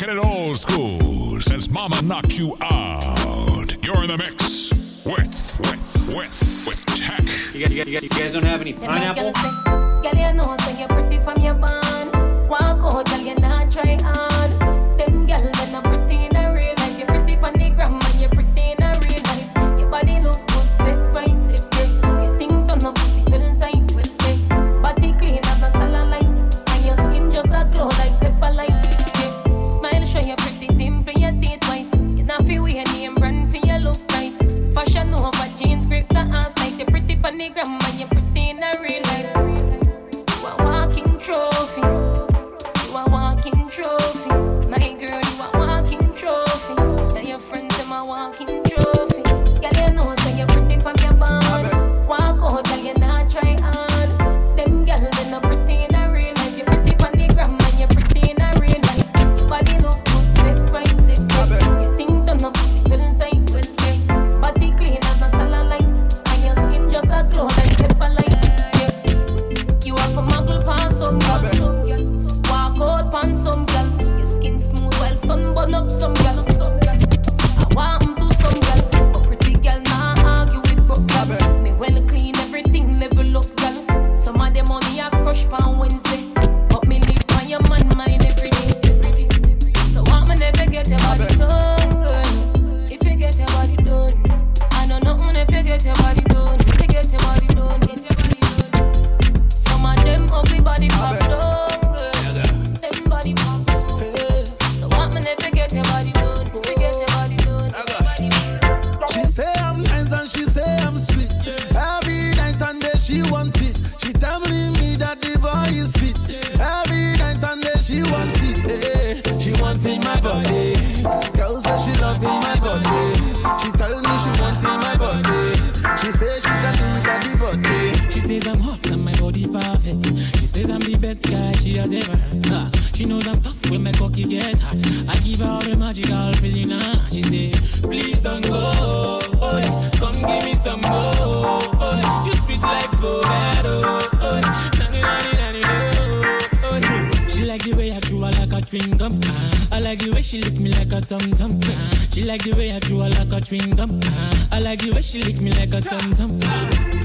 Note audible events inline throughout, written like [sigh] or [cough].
kicking it old school since mama knocked you out. You're in the mix with, with, with, with tech. You, got, you, got, you, got, you guys don't have any pineapple? You're pretty from your bun. Walk you not try on. She knows I'm tough when my cocky gets hot. I give her all the magical feeling, and she say, Please don't go, boy. come give me some more. You sweet like Florero. Oh, she like the way I chew her like a chewing gum. Ah. I like the way she lick me like a tum tum. Ah. She like the way I chew her like a chewing gum. I like the way she lick me like a tum tum.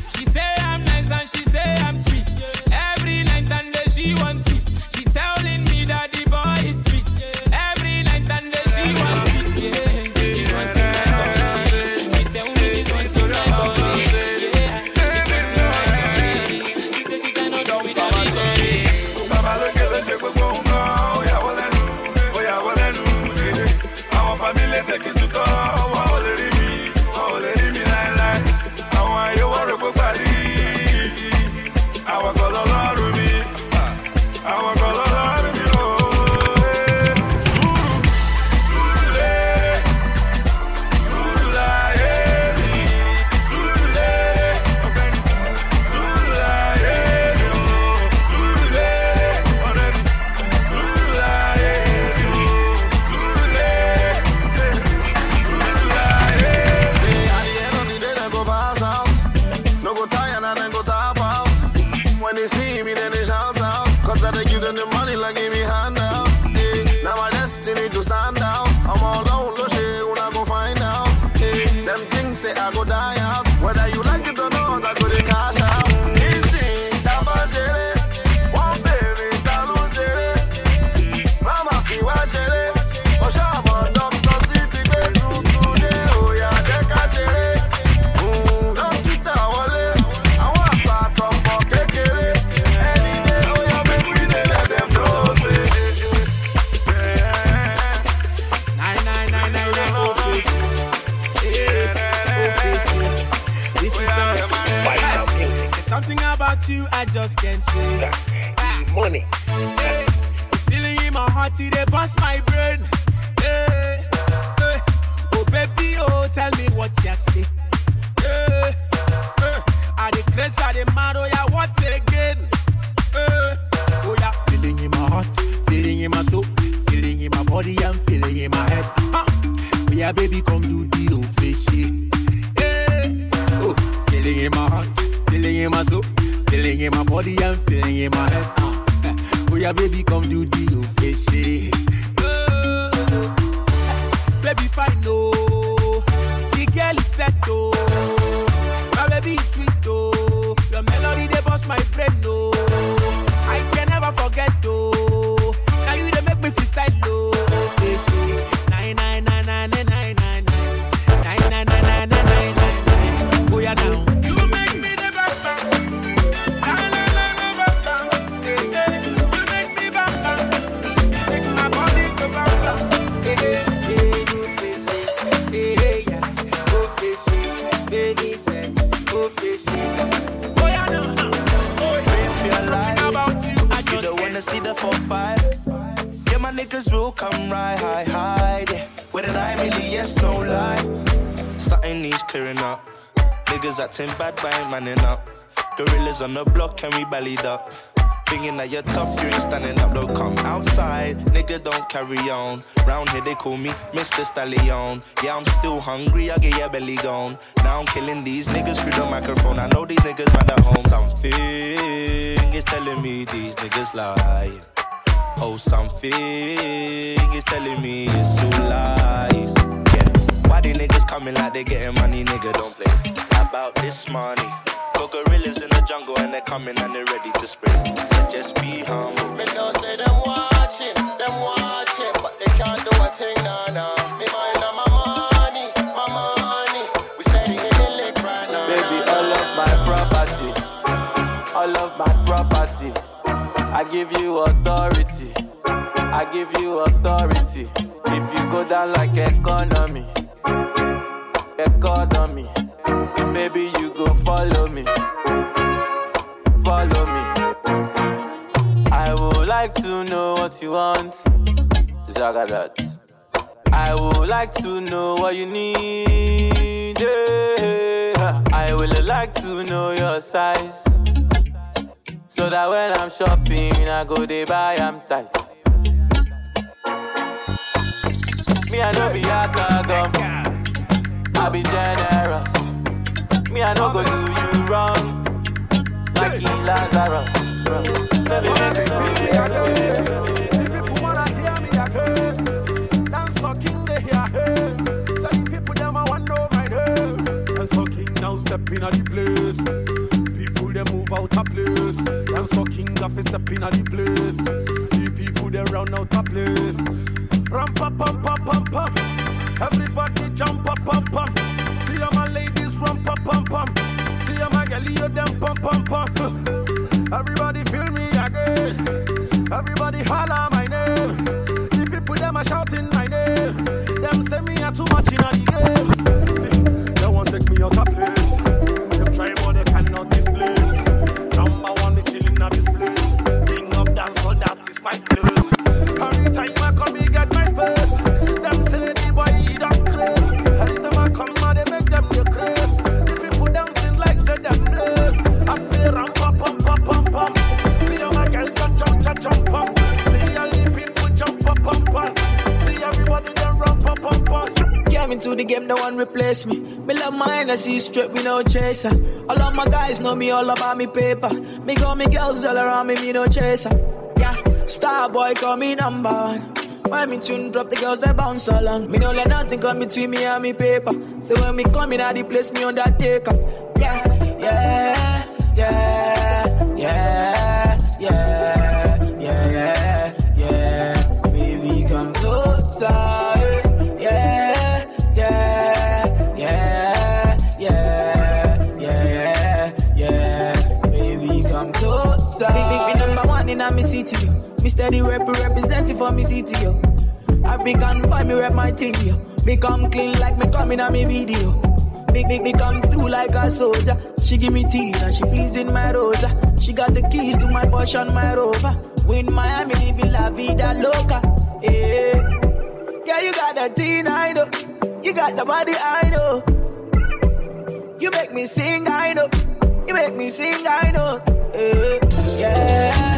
Acting bad, ain't manning up Gorillas on the block, and we ballied up Thinking that you're tough, you ain't standing up, don't come outside. Nigga, don't carry on. Round here, they call me Mr. Stallion. Yeah, I'm still hungry, I get your belly gone. Now I'm killing these niggas through the microphone. I know these niggas mad at home. Something is telling me these niggas lie. Oh, something is telling me it's all lies. Yeah, why they niggas coming like they getting money, nigga? Don't play about this money. Got gorillas in the jungle and they're coming and they're ready to spray. So just be humble. Me know say them watching, them watching, but they can't do a thing, nah, nah. Me mind on my money, my money. We steady in the lick right now. Baby, all of my property, all of my property. I give you authority, I give you authority. If you go down like economy, economy, baby, you go follow me, follow me. I would like to know what you want, Zagadat. I would like to know what you need. yeah. I would like to know your size. So that when I'm shopping, I go they buy, I'm tight. Me, I know be a. I be generous. Me, I know go do you wrong. Like in Lazarus. Hear me again. They hear. So the people them now step in the place. People they move out of place. Dance for king of step in the place. The people they round out of place. Ram pam pam pam pam pam. Everybody jump up pam pam. Ladies ram pam pam pam. See how my girl you them pam pam pam. [laughs] Everybody feel me again. Everybody holler my name. The people them are shouting my name. Them say me are too much in the game. Energy straight, we no chaser. All of my guys know me all about me paper. Me got me girls all around me, me no chaser. Yeah, star boy call me number one. When me tune drop, the girls they bounce along. Me no let nothing come between me and me paper. So when me come in, at the place me on that take up. Yeah, yeah, steady rep representing for me city, yo. African boy, me rep my thing, yo. Me come clean like me coming on me video. Make, make me come through like a soldier. She give me tea and she pleasing my rosa. She got the keys to my Porsche my Rover. Win Miami, living la vida loca. Yeah, yeah, you got that teen, I. You got the body, I know. You make me sing, I know. You make me sing, I know. Eh, yeah, yeah, yeah,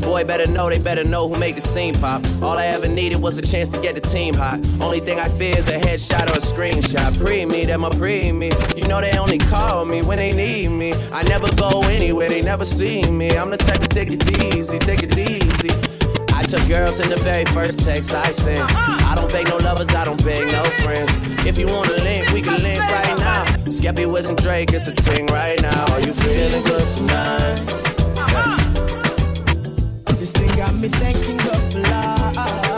Boy, better know, they better know who made the scene pop. All I ever needed was a chance to get the team hot. Only thing I fear is a headshot or a screenshot. Pre me, them a pre me. You know they only call me when they need me. I never go anywhere, they never see me. I'm the type to take it easy, take it easy. I took girls in the very first text I sent. I don't beg no lovers, I don't beg no friends. If you wanna link, we can link right now. Skepta, Wiz, and Drake, it's a ting right now. Are you feeling good tonight? This thing got me thanking of fly.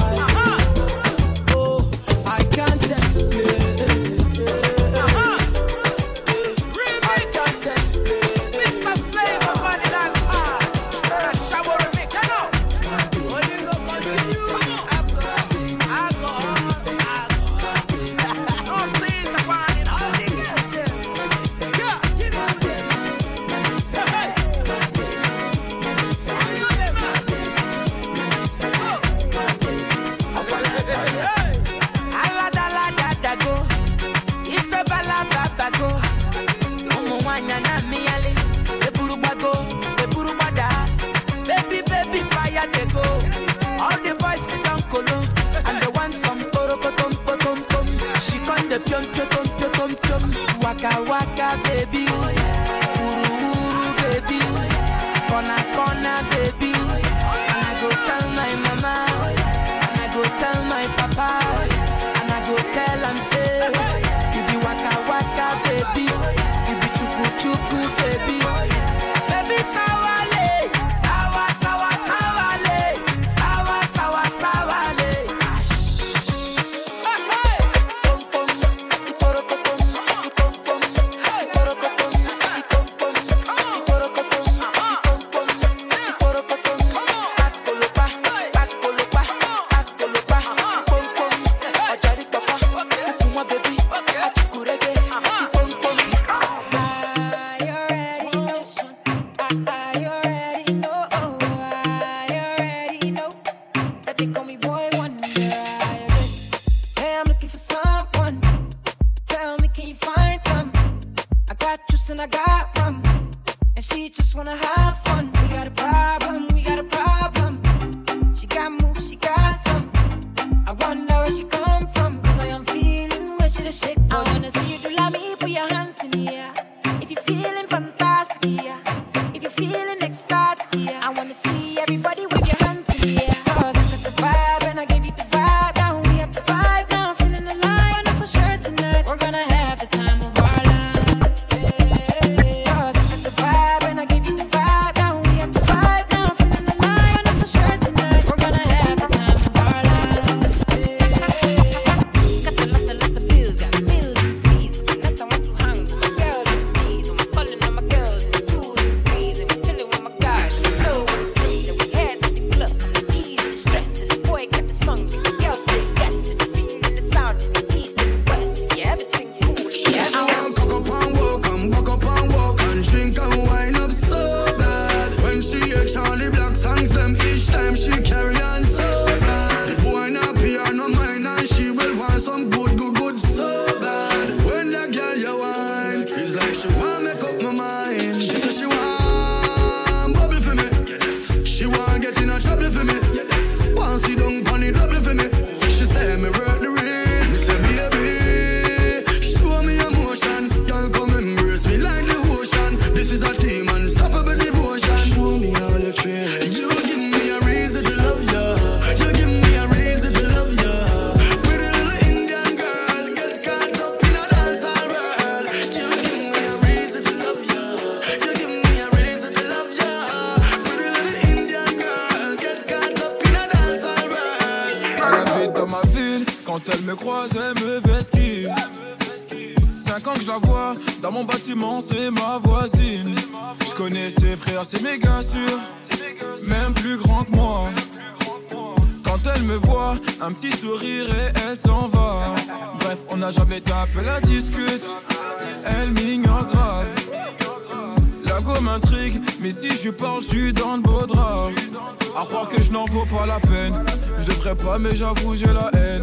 La haine.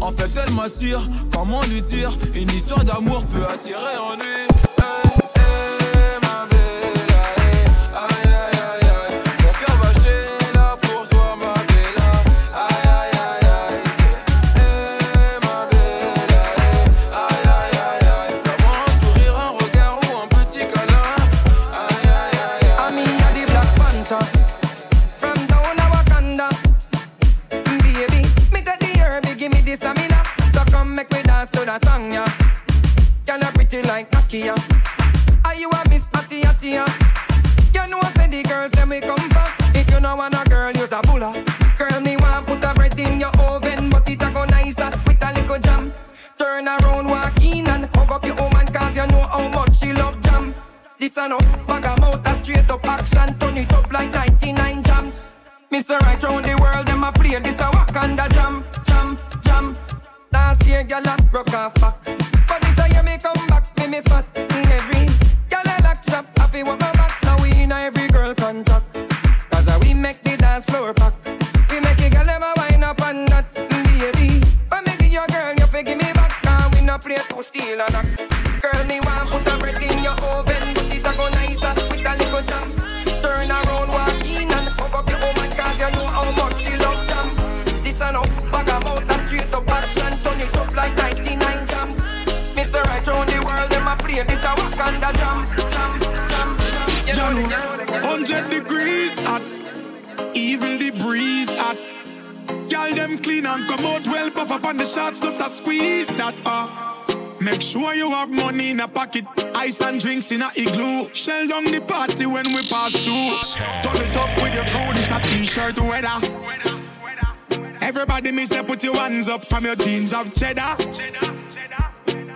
En fait, elle m'attire, comment lui dire? Une histoire d'amour peut attirer en steal and that. Girl, me want put a bread in your oven, but it a go nicer with a little jam. Turn around, walk in and hug up your woman, cause you know how much she love jam. This a no bag of mouth, a straight up action, turn it up like 99 jams. Mr. Right round the world, them a play this a Wakanda jam, jam, jam, jam. You know you know 100 degrees hot, even the breeze hot. Girl, them clean and come out well, puff up on the shots, just a squeeze that uh. Make sure you have money in a pocket, ice and drinks in a igloo. Shell down the party when we pass through. Turn it up with your crew, this a t-shirt weather. Everybody me say put your hands up from your jeans of cheddar.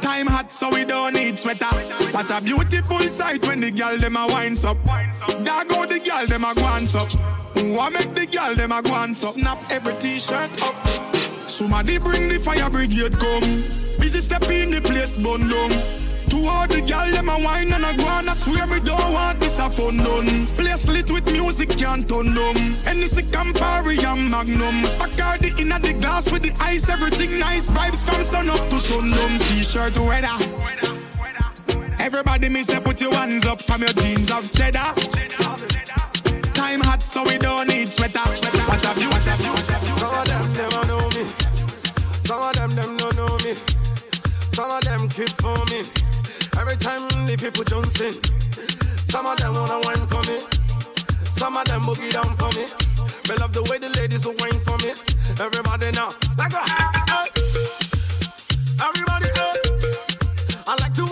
Time hot, so we don't need sweater. What a beautiful sight when the girl them a winds up. There go the girl them a guans up. What make the girl them a guans up? Snap every t-shirt up. Somebody bring the fire brigade come. Busy step in the place bun down. To all the girl them a wine and a go on. I swear me don't want this a fun done. Place lit with music can't turn down. Hennessy Campari and Magnum. Bacardi in the glass with the ice. Everything nice. Vibes from sun up to sundown. T-shirt to weather. Everybody me say put your hands up from your jeans of cheddar. Time hot so we don't need sweater. What have you? What have you? Some of them never know me. Some of them them don't know me. Some of them keep for me. Every time the people jump in. Some of them wanna wine for me. Some of them boogie down for me. Me love the way the ladies will wine for me. Everybody now, like a. Everybody. I like the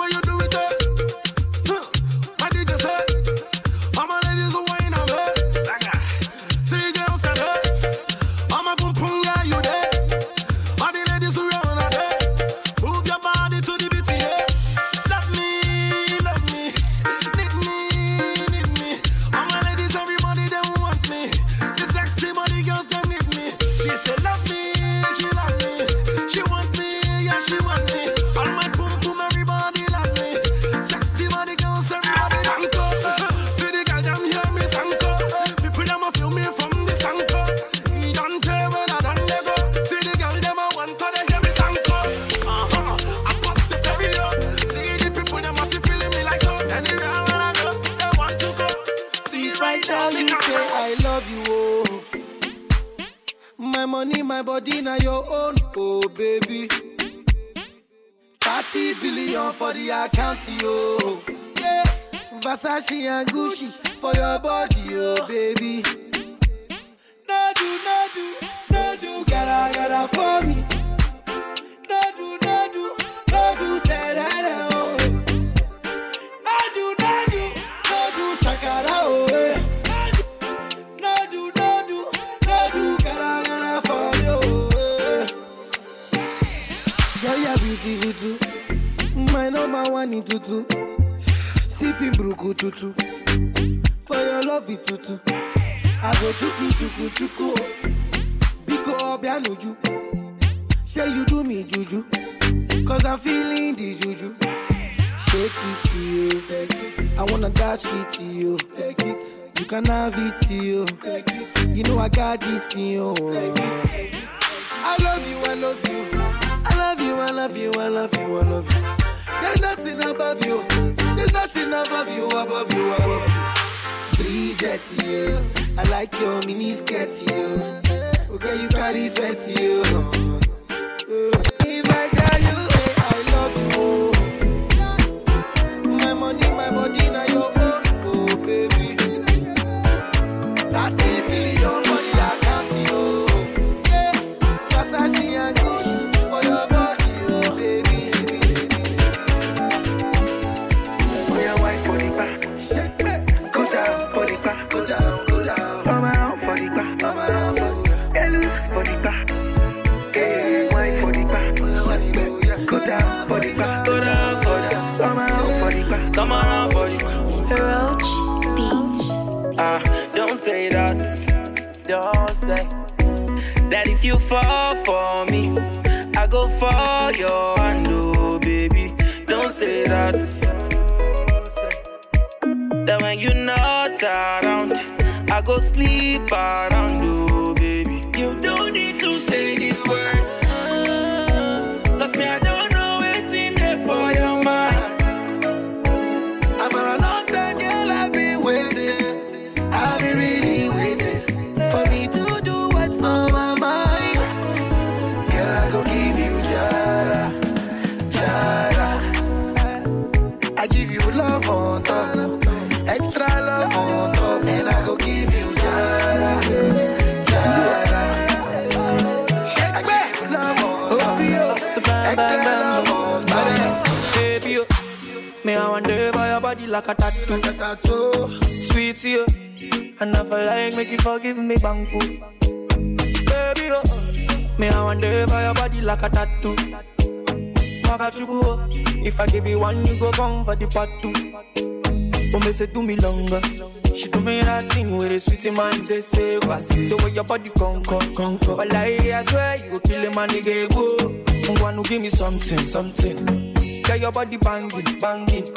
something, something. Get your body banging, banging.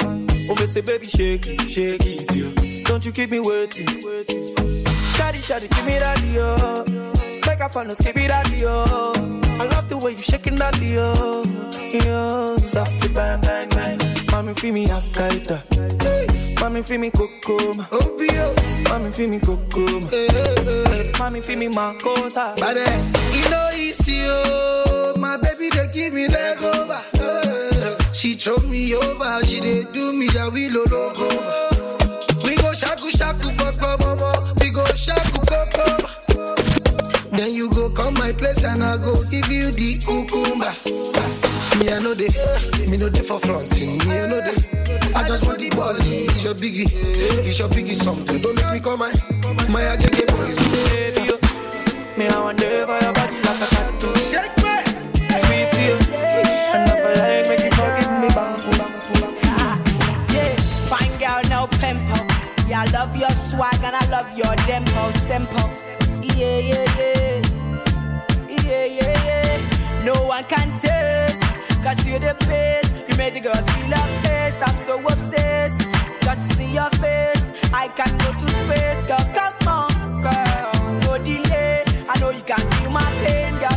Oh, me say baby shake it, shake it, yeah. Don't you keep me waiting. Shawty, shawty, give me that oh. yo. Make a fan, skip it that yo. I love the way you shaking that yo. Yo, soft bang bang bang. Mami feel me akaita. Mami feel me kokoma. Mami feel me kokoma. Mami feel me makosa. You know easy, oh, my baby they give me leg over. Eh, She throw me over, she they do me that we lo logo. We go shaku shaku papa mama, we go shaku papa. Then you go come my place and I go give you the cucumber. Me I know they, me know they for fronting. Me I know they, I just want the ball. It's your biggie, it's your biggie something. Don't make me call my, my boys. Baby, you. Me, I wonder if your body like a tattoo. Shake me. Sweet you. And I feel make you forgive me, bang. Ah, yeah, fine girl, no pimple. Yeah, I love your swag and I love your dimple, simple. Yeah, yeah, yeah. Yeah, yeah, yeah. No one can taste, cause you're the best. You made the girls feel a paste. I'm so obsessed. Just to see your face, I can go to space. Girl, come on, girl. No delay. I know you can feel my pain, girl.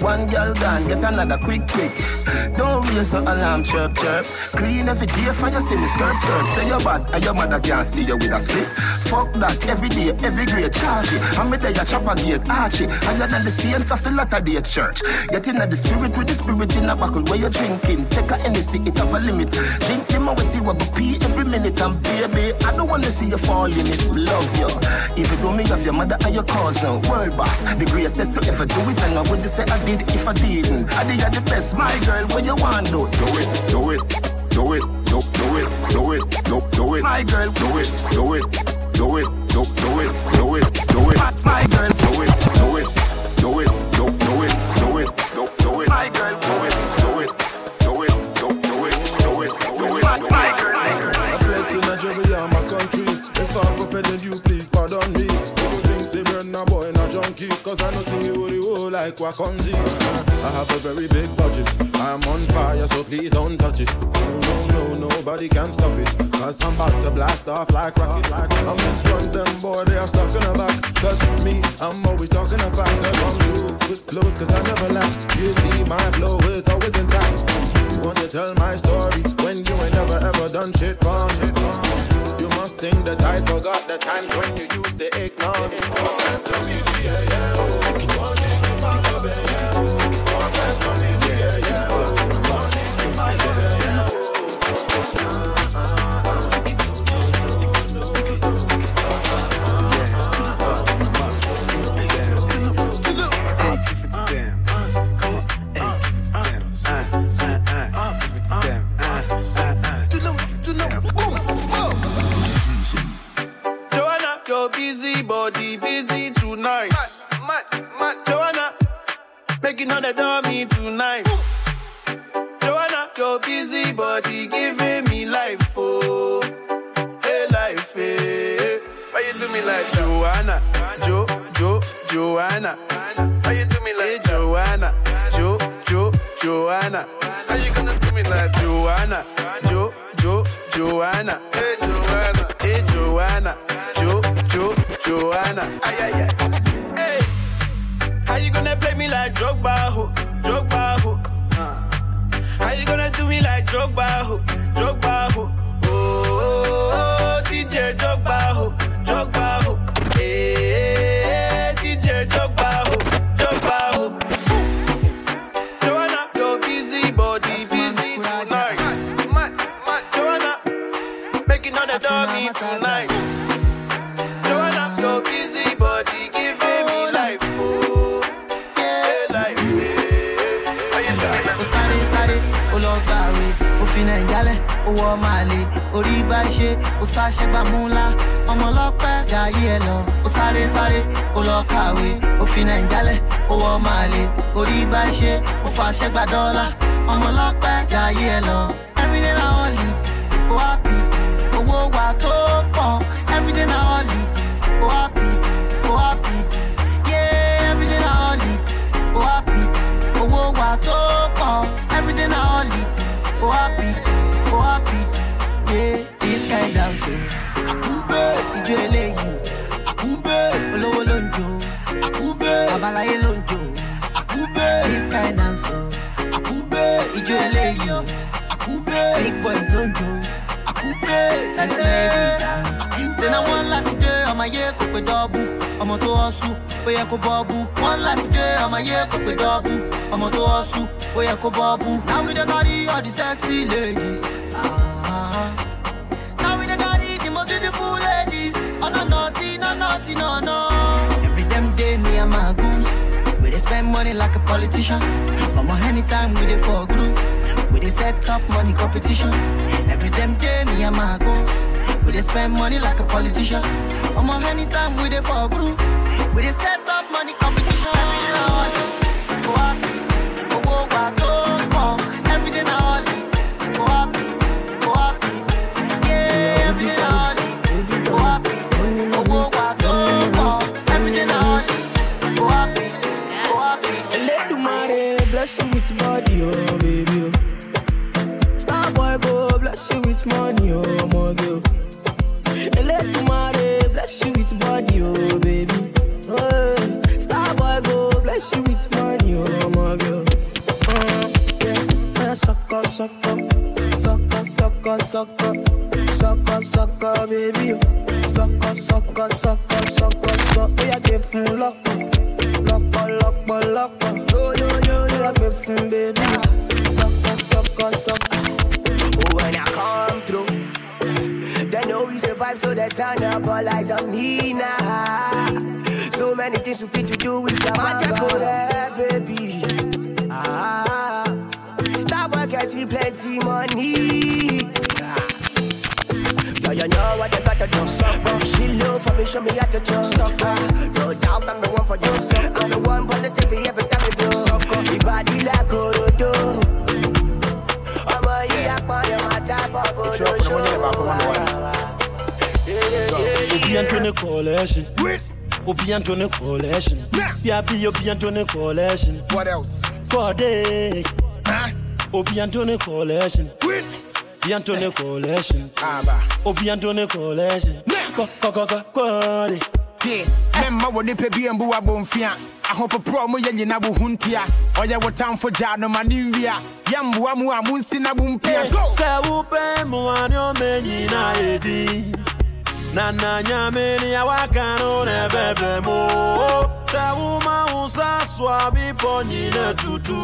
One girl gone, get another quick quick. Don't raise no alarm, chirp chirp. Clean every day for your me skirt skirt. Say you're bad and your mother can't see you with a split. Fuck that every day, every grade charge. I'm me there, you chop a gate, arch it. Higher than the saints of the latter day church. Get in the spirit with the spirit in a buckle where you're drinking. Take a Hennessy, it have a limit. Drink them with you, I go pee every minute. And baby, I don't wanna see you fall in it. Love you. If you do me of your mother and your cousin, world boss, the greatest to ever do it. And I would say I did if I didn't. I did the best, my girl. What you want do? Do it, do it, do it, do, do it, do it, do, do it. My girl, do it, do it, do it, do, do it, do it, do it. My, my girl, Cause I know sing you the like Wakonzi. I have a very big budget. I'm on fire, so please don't touch it. No, no, no, nobody can stop it. Cause I'm about to blast off like rocket. I'm in front, them boy, they are stuck in the back. Cause me, I'm always talking the facts. I come through with flows, cause I never lack. You see, my flow is always intact. You want to tell my story when you ain't never ever done shit for me. You must think that I forgot the times when you used to ignore me. Yeah, yeah. yeah, àkúgbé ìjọ eléyìí. Àkúgbé olówó ló ń jó. Àkúgbé babaláyé ló ń jó. Àkúgbé this kind àkúgbé ìjọ eléyìí. Àkúgbé big boys ló ń jó. Àkúgbé dance. ṣe na one life dey ọmọ ayé kò pé dọ́ọ̀bù ọmọ tó ọ̀ṣù ó yẹ kó bọ́ọ̀bù one life dey ọmọ ayé kò pé dọ́ọ̀bù ọmọ tó ọ̀ṣù ó yẹ kó bọ́ọ̀bù. now we dey carry all the sexy ladies. Ah. Now beautiful ladies. Oh no naughty, no naughty, no no. Every damn day me and my goons. We dey spend money like a politician. But more anytime we dey for groove. We dey set up money competition. Every damn day me and my goons. We dey spend money like a politician. But more anytime we dey for groove. We dey set turn up all eyes on me now. So many things we fit to do with your magic, yeah, baby. Ah, stop getting plenty money. Yeah, you know what you gotta do. Sucker. She love for me, show me how to do. Sucker. No doubt I'm the one for you. sucker. I'm the one for the TV every time you do. Sucker. Your body like Orodo. Ọmọ yìí apọ̀yọ̀ máa tábọ̀ bọ́dọ̀ Obi Anthony Coalition. Obi Anthony Coalition. Yeah, be Obi Anthony Coalition. What else? Corday. Obi Anthony Coalition. Obi Anthony Coalition. Obi Anthony Coalition. Co co co co Corday. mɛmma wɔ nipa bi mbu abɔmfia ahopoporɔ mo yɛ nyina wo ho ntia ɔyɛ wo tamfo gyaa no ma ne nwia yɛmboa mu a monsi na mompia sɛ wopɛ mmoa ne ɔma nyina yɛdi na na nyame ne awaka no ne bɛbrɛ mu sɛ woma wo sa soa bepɔ nyina tutu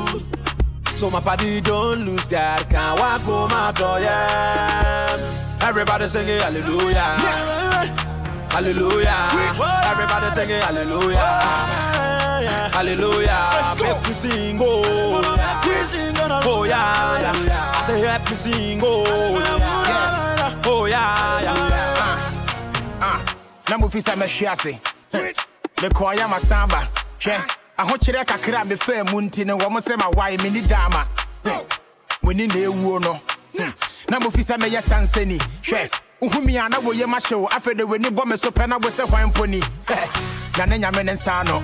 So my party don't lose God, can't walk home my door, yeah. Everybody singing hallelujah. Hallelujah. Everybody singing hallelujah. Hallelujah. Make me sing, oh. Oh, yeah, yeah. I say, help me sing, oh. Yeah. Oh, yeah, yeah. Na mofi sɛ mɛhwe ase mekɔɔyɛ masamba. Hwɛ ahokyerɛ kakra a mefaa mu nti no wɔ mo sɛ mawae menni daama moni na ɛwuo no na mofi sɛ mɛyɛ sansani hwɛ wohumi a na woyɛ mahyɛ wo afei de w'ani bɔ me so pɛ na wo sɛ hwan mpo na ne nyame ne nsa no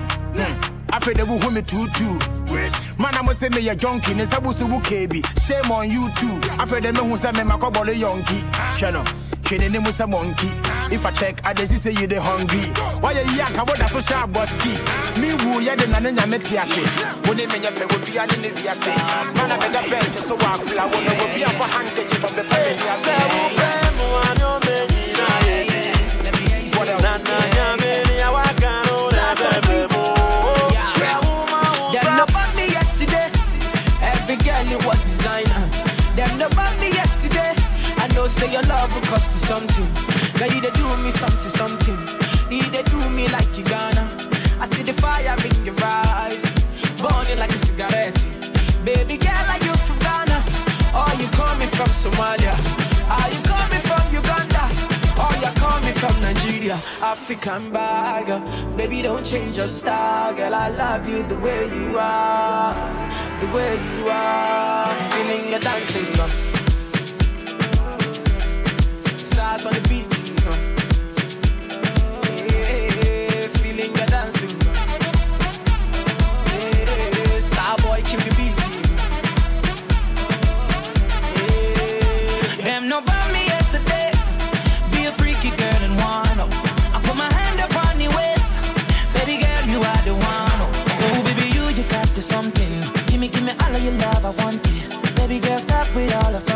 afei de wohu me tuutuu mana mo sɛ meyɛ jonki ne nsa bo so wo kaa bi shame on you too. Afei de mehu sɛ memakɔbɔle yɔnki hwɛ no hwɛ n'anim sɛ monkey. If i check i see say you dey hungry. Why you wayɛ yi anka woda so hyɛ abɔski mewu yɛde na ne nyame te ase wo ne menyɛ pɛ wobia ne ne viase mana meda bɛnte so wɔ afla wo no wobia fa hankagye fa bɛpɛ m'ani ase love will cost you something. Now you they do me something, something. You they do me like you gonna. I see the fire in your eyes, burning like a cigarette. Baby girl, are you from Ghana? Or you coming from Somalia? Are you coming from Uganda? Or you coming from Nigeria? African bag, uh, baby, don't change your style, girl. I love you the way you are, the way you are. Feeling your dancing, girl. Size on the beat. Yeah, feeling. Yeah, no bought me yesterday. Be a freaky girl and. I put my hand up your waist. Baby girl, you are the one. Oh, baby, you, you got the something. Give me, give me all of your love, I want it. Baby girl, stop with all the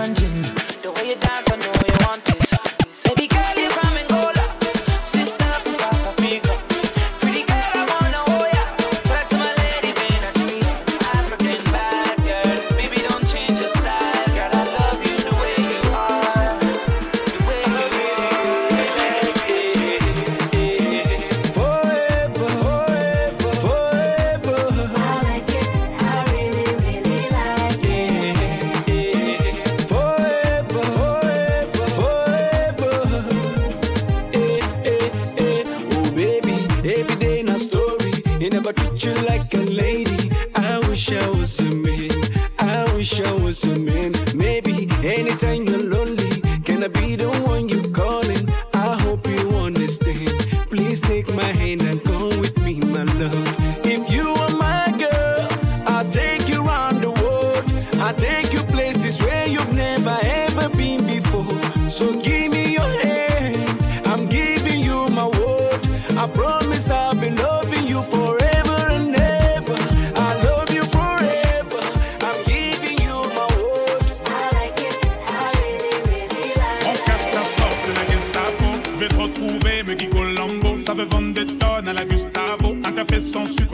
Take my hand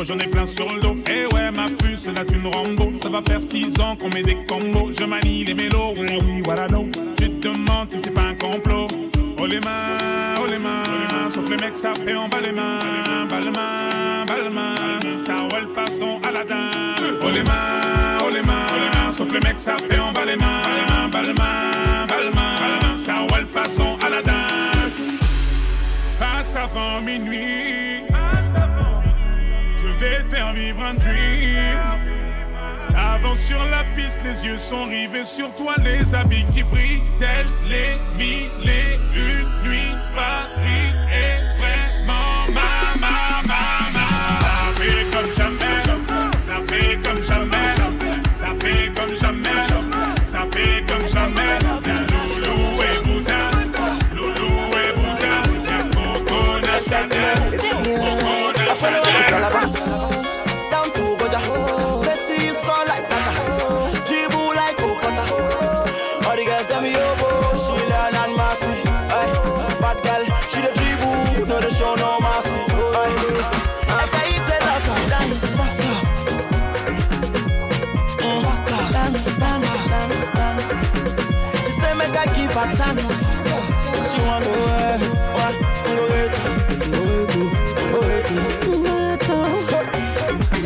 j'en ai plein sur le dos. Et ouais, ma puce, là tu me Rambo. Ça va faire 6 ans qu'on met des combos. Je manie les mélos, ouais, oui, voilà, non. Tu te demandes si c'est pas un complot. Oh les mains, oh les mains, sauf les mecs ça fait en bas les mains, les mains, ça roule façon Aladdin. Oh les mains, oh les mains, oh les mains, sauf les mecs ça fait en bas les mains, les mains, ça roule façon Aladdin. Passe avant minuit, vivre un dream. Avant sur la piste, les yeux sont rivés sur toi, les habits qui brillent, tels les mille et une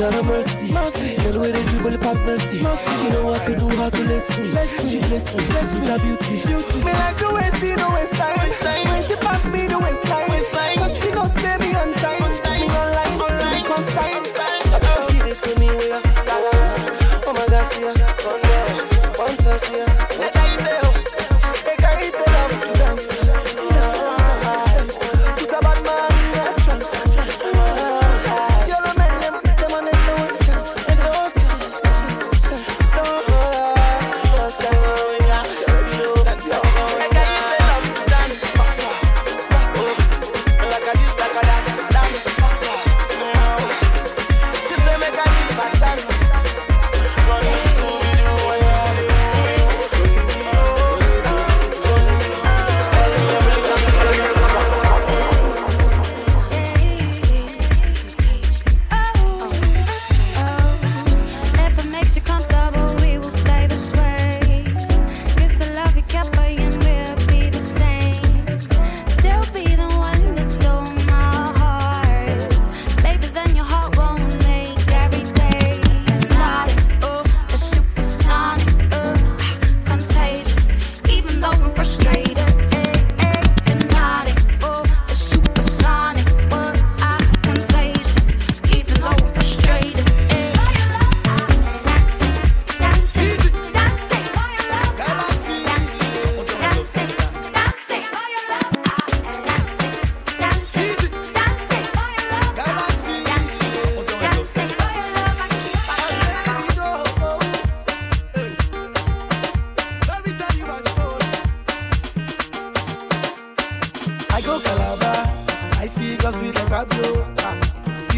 Lord of mercy, mercy. Girl with a dribble past mercy. mercy. She know what to do, how to bless me. Bless she bless me, bless me. A beauty. beauty. Me like the way she the waist time. Waist time. When she pass me the waist time. Waist time. Cause she don't stay me on time. On time. Me online, online, consign. So uh-huh. give it to me with your Oh my God, see ya. One more, one touch, yeah. Make I eat the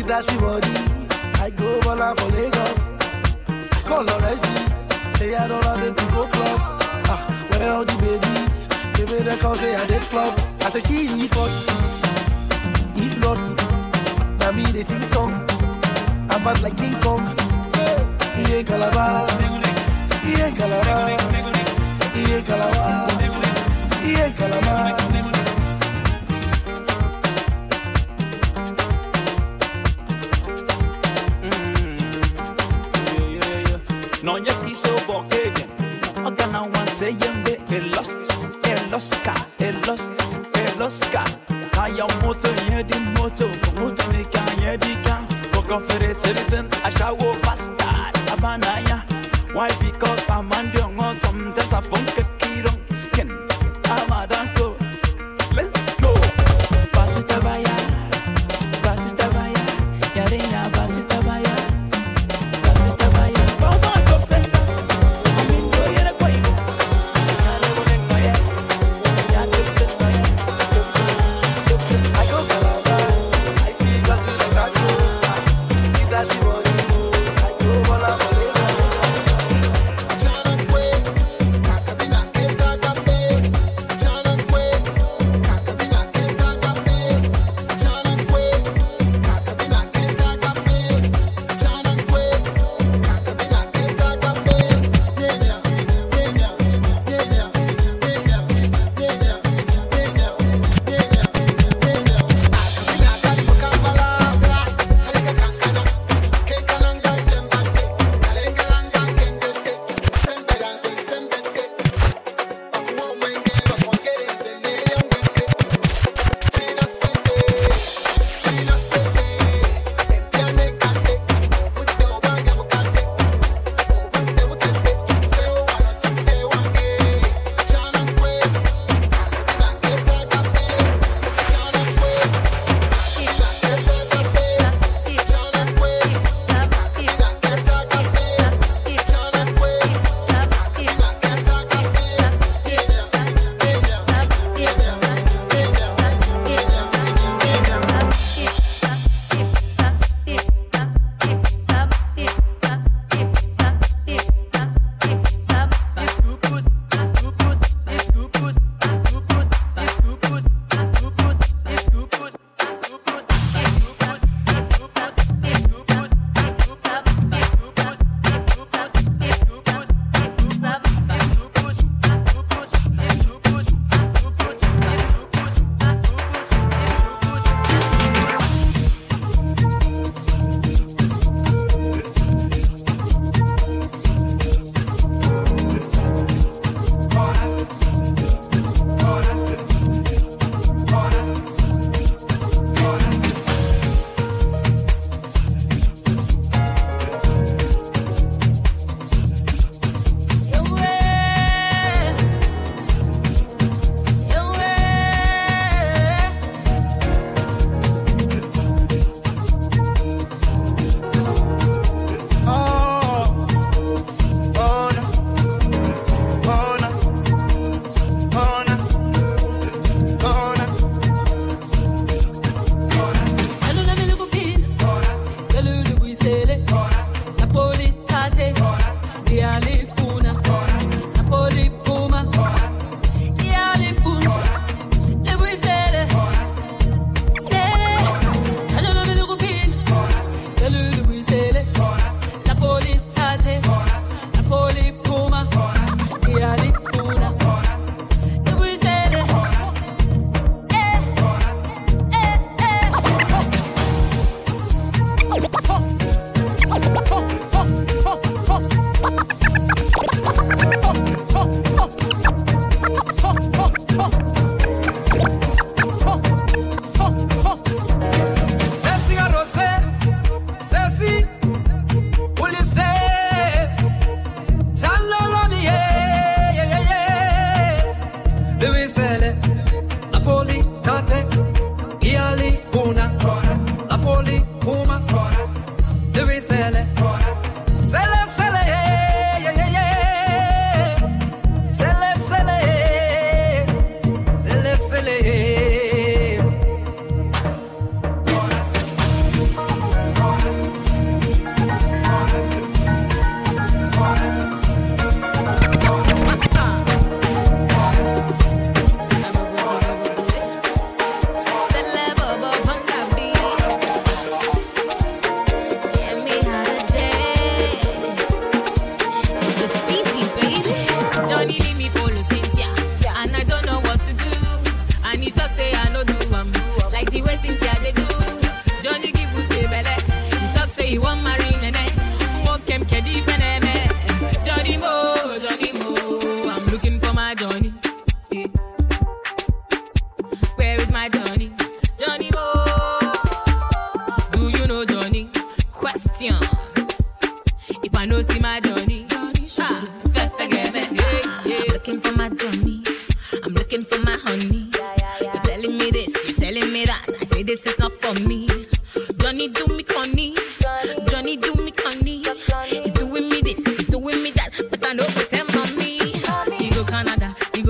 dash me body. I go Bola for Lagos. Call Lorenzi, say I don't want to go club. Ah, where all the babies? Say me they call say I did club. I say she's if not, if not, now me they sing song. I'm bad like King Kong. He ain't Calabar, he ain't Calabar, he ain't Calabar, he ain't Calabar. Quiso bokegen Ogana wan se yembe e lost. E loska E lost E loska Kaya moto yedi moto. Moto ni ka yedi ka Koko fere citizen Ashawo bastard. Abanaya Why? Because I'm on the ngon Sometimes I funk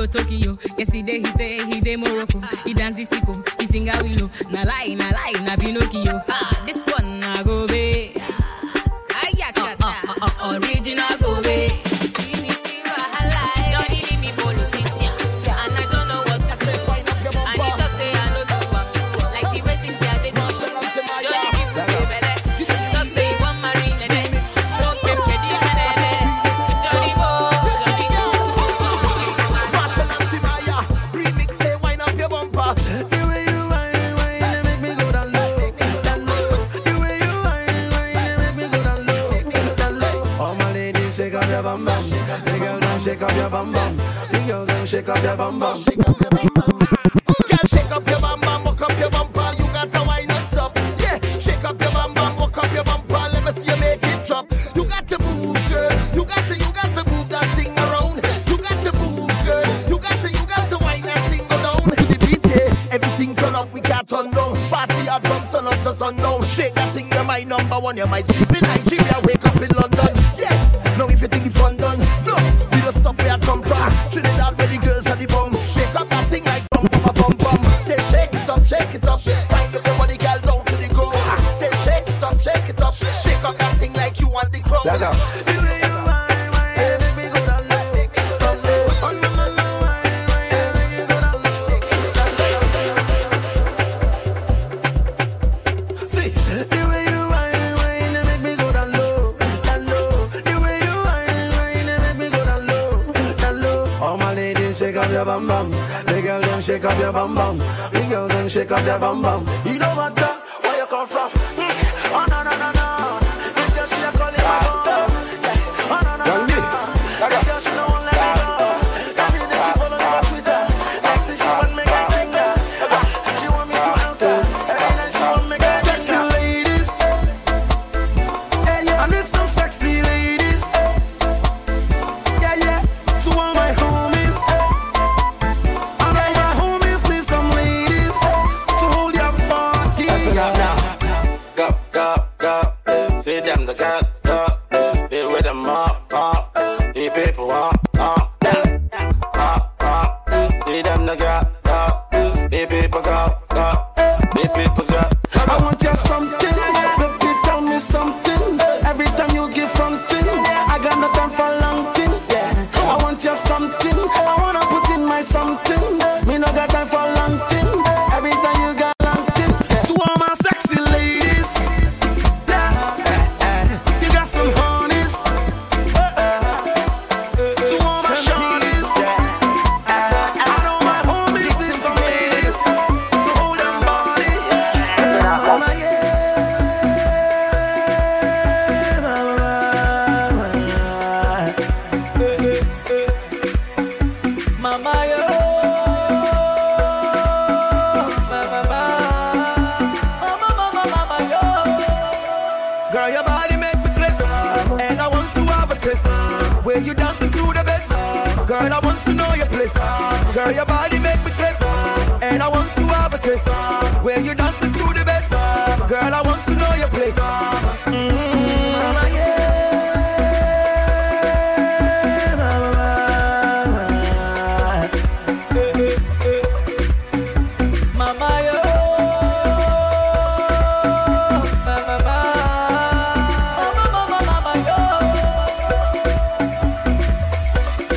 go Tokyo. Yesterday he say he dey Morocco. He dance the sicko, he sing a willow. Now like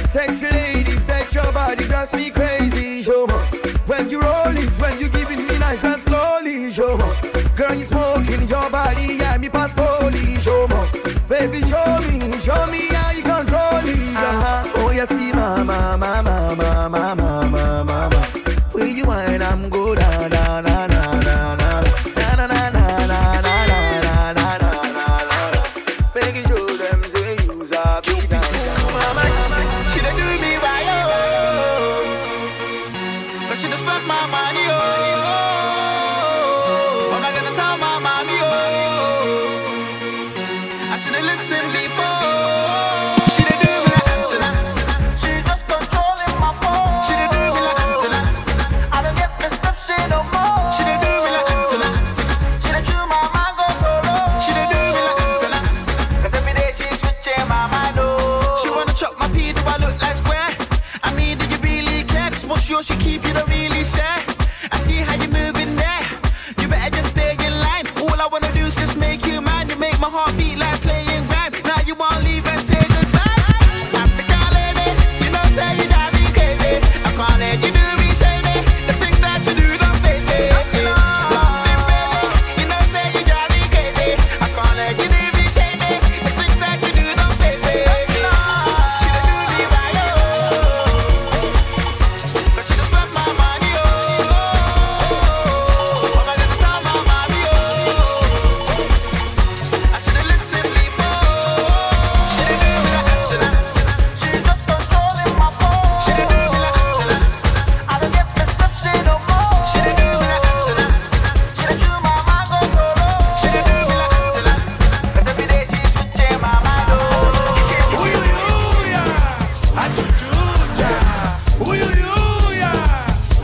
Sexy ladies, that your body drives me crazy. Show me when you roll it, when you give me nice and slowly. Show me, girl, you smoking your body, yeah, me pass polish.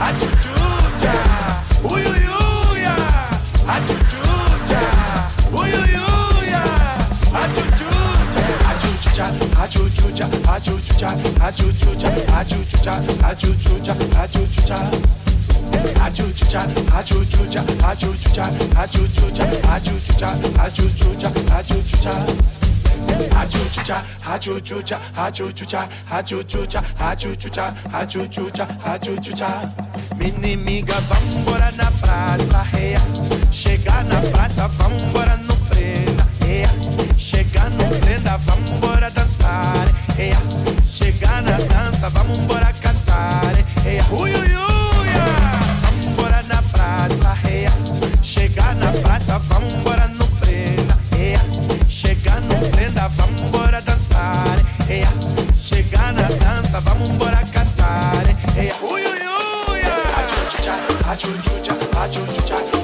achuchucha achuchucha achuchucha achuchucha achuchucha hachuchucha hachuchucha hachuchucha hachuchucha hachuchucha hachuchucha hachuchucha. Minimiga vambora na praça reia chegar na praça vambora no prenda reia chegar no prenda vambora dançar reia chegar na dança vambora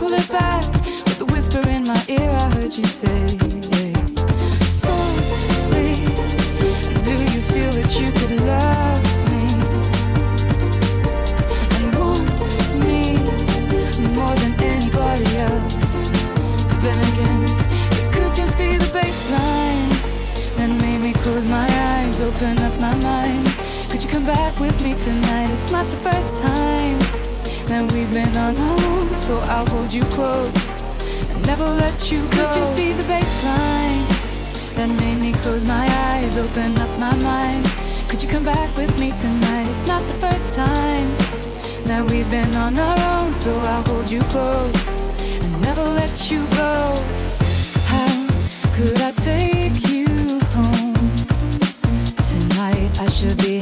pull it back. With a whisper in my ear, I heard you say. Softly, do you feel that you could love me and want me more than anybody else? But Then again, it could just be the bassline that made me close my eyes, open up my mind. Could you come back with me tonight? It's not the first time that we've been on our own, so I'll hold you close and never let you go. Could just be the bassline that made me close my eyes, open up my mind. Could you come back with me tonight? It's not the first time that we've been on our own, so I'll hold you close and never let you go. How could I take you home tonight? I should be